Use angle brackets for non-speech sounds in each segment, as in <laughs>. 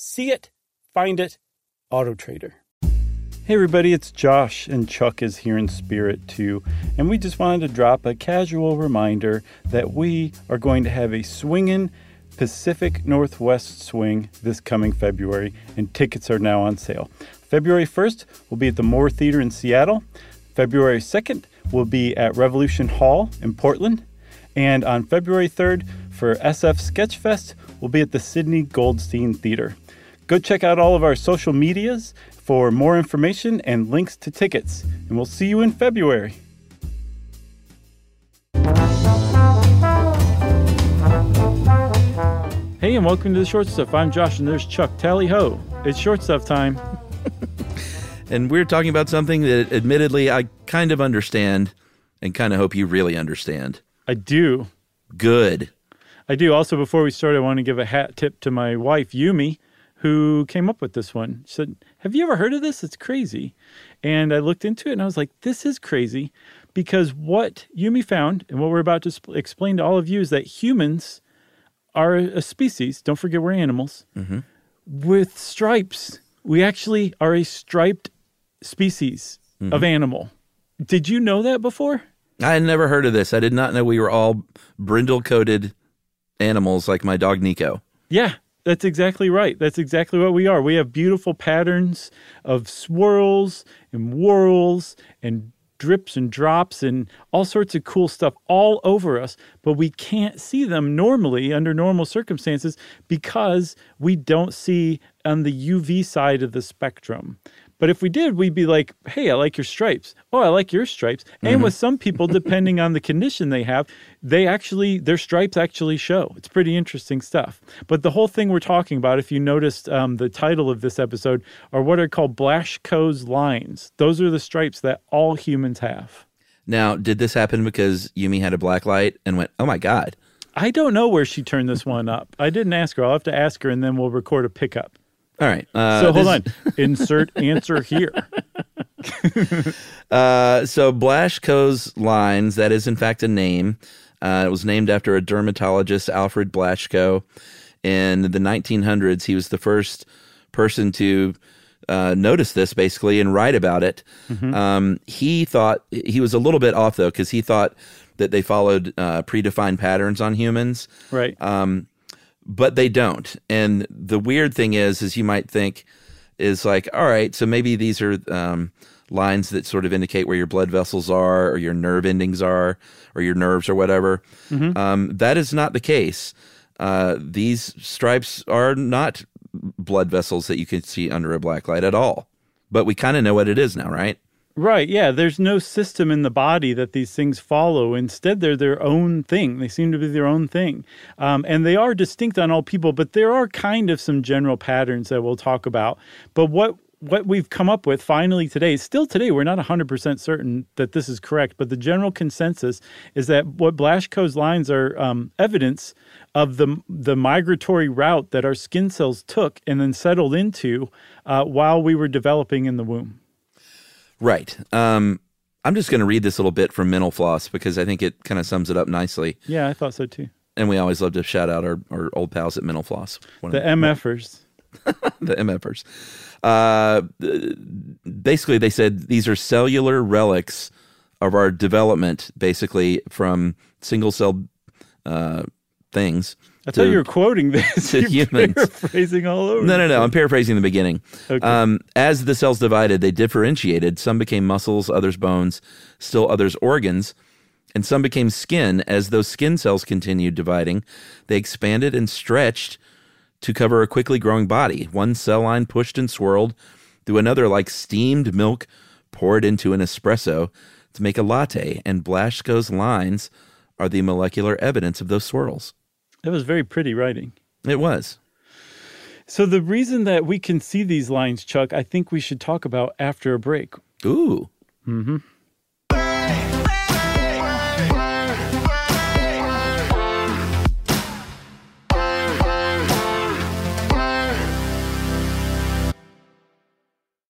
See it, find it, Auto Trader. Hey everybody, it's Josh, and Chuck is here in spirit too. And we just wanted to drop a casual reminder that we are going to have a swinging Pacific Northwest swing this coming February, and tickets are now on sale. February 1st will be at the Moore Theater in Seattle. February 2nd will be at Revolution Hall in Portland. And on February 3rd, for SF Sketchfest, we'll be at the Sydney Goldstein Theater. Go check out all of our social medias for more information and links to tickets. And we'll see you in February. Hey, and welcome to the Short Stuff. I'm Josh, and there's Chuck. Tally ho! It's Short Stuff time. <laughs> and we're talking about something that, admittedly, I kind of understand and kind of hope you really understand. I do. Good. I do. Also, before we start, I want to give a hat tip to my wife, Yumi, who came up with this one. She said, Have you ever heard of this? It's crazy. And I looked into it and I was like, This is crazy because what Yumi found and what we're about to sp- explain to all of you is that humans are a species, don't forget we're animals, mm-hmm. with stripes. We actually are a striped species mm-hmm. of animal. Did you know that before? I had never heard of this. I did not know we were all brindle coated animals like my dog Nico. Yeah, that's exactly right. That's exactly what we are. We have beautiful patterns of swirls and whirls and drips and drops and all sorts of cool stuff all over us, but we can't see them normally under normal circumstances because we don't see on the UV side of the spectrum. But if we did, we'd be like, hey, I like your stripes. Oh, I like your stripes. Mm-hmm. And with some people, <laughs> depending on the condition they have, they actually, their stripes actually show. It's pretty interesting stuff. But the whole thing we're talking about, if you noticed um, the title of this episode, are what are called Blaschko's lines. Those are the stripes that all humans have. Now, did this happen because Yumi had a black light and went, oh my God? I don't know where she turned this one up. I didn't ask her. I'll have to ask her and then we'll record a pickup. All right. Uh, so hold on. <laughs> Insert answer here. <laughs> uh, so Blaschko's lines, that is in fact a name. Uh, it was named after a dermatologist, Alfred Blaschko. In the 1900s, he was the first person to uh, notice this basically and write about it. Mm-hmm. Um, he thought he was a little bit off though because he thought that they followed uh, predefined patterns on humans. Right. Um, but they don't. And the weird thing is, is you might think is like, all right, so maybe these are um, lines that sort of indicate where your blood vessels are, or your nerve endings are, or your nerves, or whatever. Mm-hmm. Um, that is not the case. Uh, these stripes are not blood vessels that you can see under a black light at all. But we kind of know what it is now, right? Right. Yeah. There's no system in the body that these things follow. Instead, they're their own thing. They seem to be their own thing. Um, and they are distinct on all people, but there are kind of some general patterns that we'll talk about. But what what we've come up with finally today, still today, we're not 100% certain that this is correct, but the general consensus is that what Blaschko's lines are um, evidence of the, the migratory route that our skin cells took and then settled into uh, while we were developing in the womb. Right. Um, I'm just going to read this little bit from Mental Floss because I think it kind of sums it up nicely. Yeah, I thought so too. And we always love to shout out our, our old pals at Mental Floss. The MFers. <laughs> the MFers. Uh, basically, they said these are cellular relics of our development, basically from single cell uh, things I thought you were quoting this. To <laughs> You're humans. Paraphrasing all over. No, no, no. I'm paraphrasing the beginning. Okay. Um, as the cells divided, they differentiated. Some became muscles, others bones, still others organs, and some became skin. As those skin cells continued dividing, they expanded and stretched to cover a quickly growing body. One cell line pushed and swirled through another like steamed milk poured into an espresso to make a latte, and Blaschko's lines are the molecular evidence of those swirls. That was very pretty writing. It was. So the reason that we can see these lines, Chuck, I think we should talk about after a break. Ooh. Mm-hmm.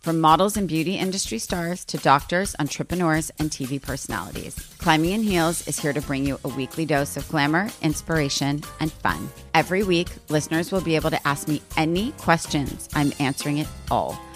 from models and beauty industry stars to doctors, entrepreneurs, and TV personalities. Climbing in Heels is here to bring you a weekly dose of glamour, inspiration, and fun. Every week, listeners will be able to ask me any questions. I'm answering it all.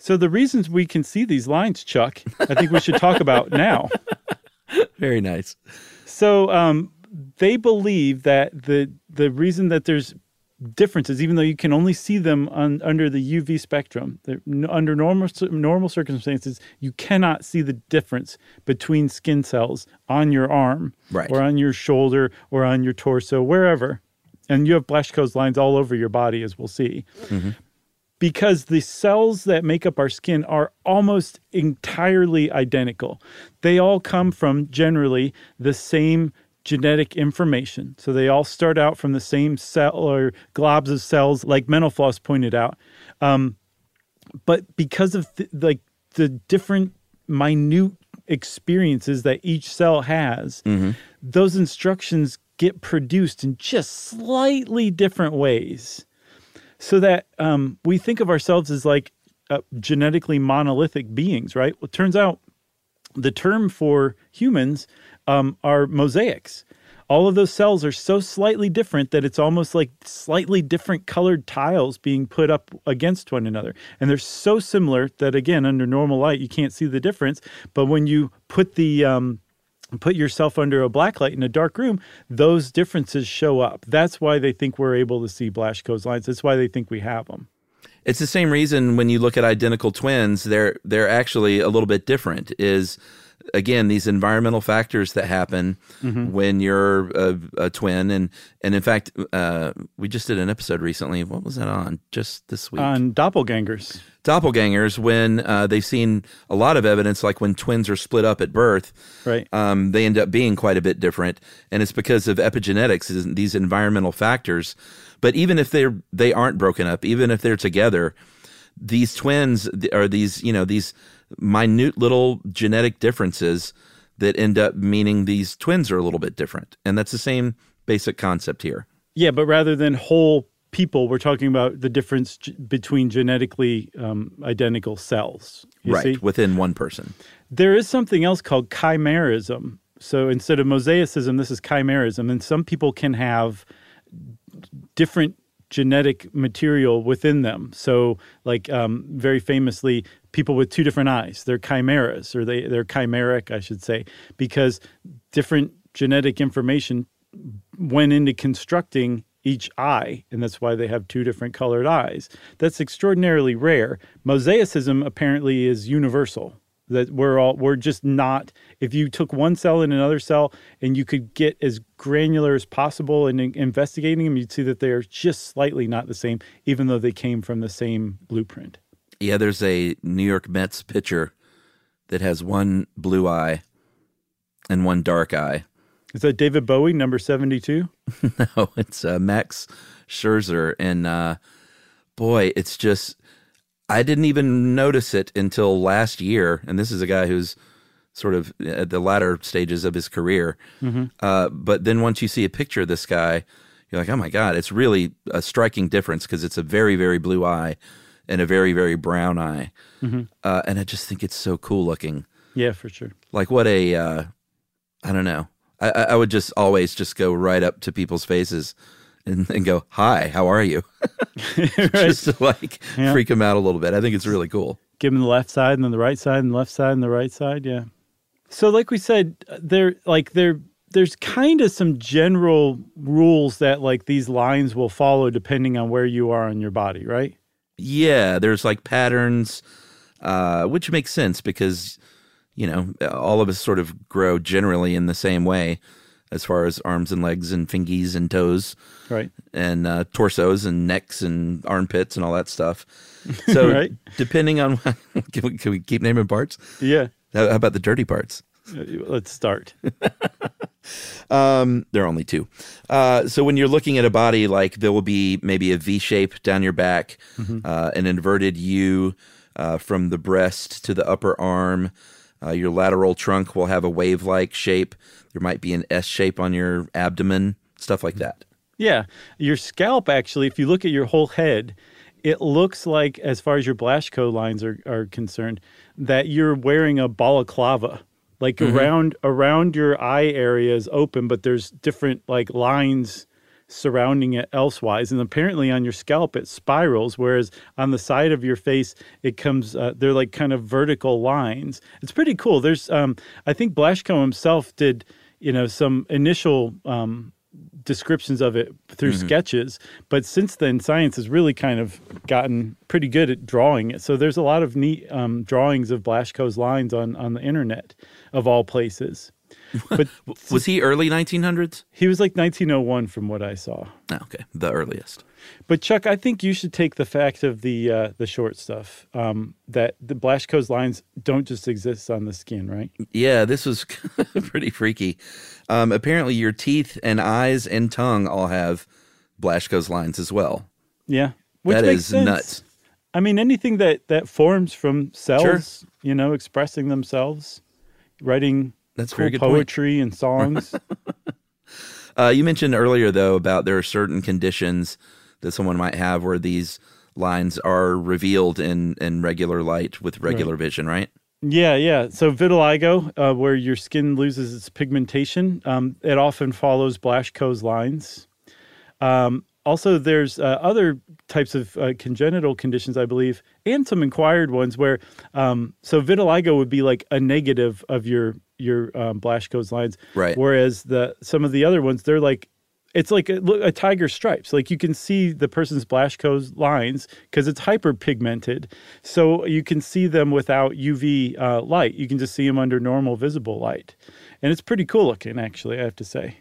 So the reasons we can see these lines, Chuck, I think we should talk about now. <laughs> Very nice. So um, they believe that the the reason that there's differences, even though you can only see them on, under the UV spectrum, under normal normal circumstances, you cannot see the difference between skin cells on your arm, right. or on your shoulder, or on your torso, wherever. And you have Blaschko's lines all over your body, as we'll see. Mm-hmm because the cells that make up our skin are almost entirely identical. They all come from generally the same genetic information. So they all start out from the same cell or globs of cells, like Mental Floss pointed out. Um, but because of th- like the different minute experiences that each cell has, mm-hmm. those instructions get produced in just slightly different ways so that um, we think of ourselves as like uh, genetically monolithic beings, right? Well, it turns out the term for humans um, are mosaics. All of those cells are so slightly different that it's almost like slightly different colored tiles being put up against one another. And they're so similar that, again, under normal light, you can't see the difference. But when you put the um, put yourself under a black light in a dark room, those differences show up. That's why they think we're able to see Blaschko's lines. That's why they think we have them. It's the same reason when you look at identical twins, they're they're actually a little bit different. Is again these environmental factors that happen mm-hmm. when you're a, a, twin. And and in fact uh, we just did an episode recently. What was that on? Just this week. On doppelgangers. Doppelgangers when uh, they've seen a lot of evidence like when twins are split up at birth right. um, they end up being quite a bit different. And it's because of epigenetics these environmental factors. But even if they're they aren't broken up even if they're together these twins are these you know these minute little genetic differences that end up meaning these twins are a little bit different. And that's the same basic concept here. Yeah, but rather than whole people, we're talking about the difference g- between genetically um, identical cells. right, see? within one person. There is something else called chimerism. So instead of mosaicism, this is chimerism. And some people can have different genetic material within them. So, like um, very famously, people with two different eyes, they're chimeras, or they, they're chimeric, I should say, because different genetic information went into constructing each eye, and that's why they have two different colored eyes. That's extraordinarily rare. Mosaicism apparently is universal. That we're all we're just not. If you took one cell and another cell, and you could get as granular as possible in investigating them, you'd see that they are just slightly not the same, even though they came from the same blueprint. Yeah, there's a New York Mets pitcher that has one blue eye and one dark eye. Is that David Bowie, number 72? <laughs> no, it's uh, Max Scherzer. And uh, boy, it's just, I didn't even notice it until last year. And this is a guy who's sort of at the latter stages of his career. Mm-hmm. Uh, but then once you see a picture of this guy, you're like, oh my God, it's really a striking difference because it's a very, very blue eye and a very, very brown eye. Mm-hmm. Uh, and I just think it's so cool looking. Yeah, for sure. Like what a, uh, I don't know. I, I would just always just go right up to people's faces and, and go, "Hi, how are you?" right. <laughs> <laughs> just to like yeah. freak them out a little bit. I think it's really cool. Give them the left side and then the right side and the left side and the right side. Yeah. So, like we said, there like there there's kind of some general rules that like these lines will follow depending on where you are on your body, right? Yeah, there's like patterns, uh, which makes sense because you know, all of us sort of grow generally in the same way as far as arms and legs and fingies and toes. Right. And uh, torsos and necks and armpits and all that stuff. <laughs> So right. depending on <laughs> can we, can we keep naming parts? Yeah. How, how about the dirty parts? Uh, let's start. <laughs> um, there are only two. Uh, so when you're looking at a body, like there will be maybe a V shape down your back, mm-hmm. uh, an inverted U uh, from the breast to the upper arm, uh, your lateral trunk will have a wave like shape. There might be an S shape on your abdomen, stuff like that. Yeah. Your scalp, actually, if you look at your whole head, it looks like, as far as your Blaschko lines are, are concerned, that you're wearing a balaclava. Like mm-hmm. around around your eye area is open, but there's different like lines surrounding it elsewise. And apparently on your scalp, it spirals, whereas on the side of your face, it comes, uh, they're like kind of vertical lines. It's pretty cool. There's, um, I think Blaschko himself did, you know, some initial, um, descriptions of it through mm-hmm. sketches but since then science has really kind of gotten pretty good at drawing it so there's a lot of neat um, drawings of Blaschko's lines on on the internet of all places but <laughs> was he early 1900s? He was like 1901 from what I saw. Oh, okay, the earliest. But Chuck, I think you should take the fact of the uh, the short stuff um, that the Blaschko's lines don't just exist on the skin, right? Yeah, this was <laughs> pretty freaky. Um, apparently, your teeth and eyes and tongue all have Blaschko's lines as well. Yeah, Which that is sense. nuts. I mean, anything that that forms from cells, sure. you know, expressing themselves, writing that's cool very good poetry point. and songs. <laughs> uh, you mentioned earlier though about there are certain conditions that someone might have where these lines are revealed in in regular light with regular right. vision, right? Yeah, yeah. So vitiligo, uh, where your skin loses its pigmentation, um, it often follows Blaschko's lines. Um, also, there's uh, other types of uh, congenital conditions, I believe, and some acquired ones where, um, so vitiligo would be like a negative of your your um, Blaschko's lines. Right. Whereas the some of the other ones, they're like it's like a, a tiger stripes. Like you can see the person's Blaschko's lines because it's hyperpigmented. So you can see them without UV uh, light. You can just see them under normal visible light, and it's pretty cool looking. Actually, I have to say.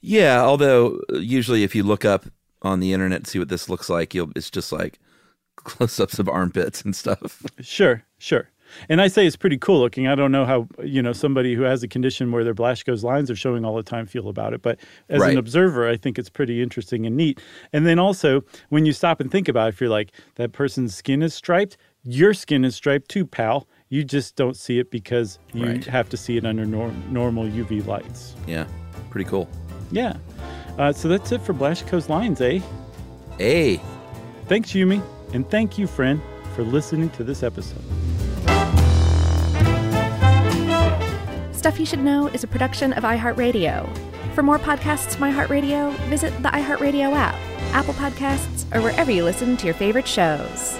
Yeah, although uh, usually if you look up on the internet and see what this looks like, you'll it's just like <laughs> close-ups of armpits and stuff. Sure, sure. And I say it's pretty cool looking. I don't know how you know somebody who has a condition where their Blaschko's lines are showing all the time feel about it, but as right. an observer, I think it's pretty interesting and neat. And then also, when you stop and think about it, if you're like that person's skin is striped, your skin is striped too, pal. You just don't see it because you right. have to see it under nor- normal UV lights. Yeah, pretty cool. Yeah. Uh, so that's it for Blaschko's lines, eh? Hey. Thanks, Yumi, and thank you, friend, for listening to this episode. Stuff You Should Know is a production of iHeartRadio. For more podcasts from iHeartRadio, visit the iHeartRadio app, Apple Podcasts, or wherever you listen to your favorite shows.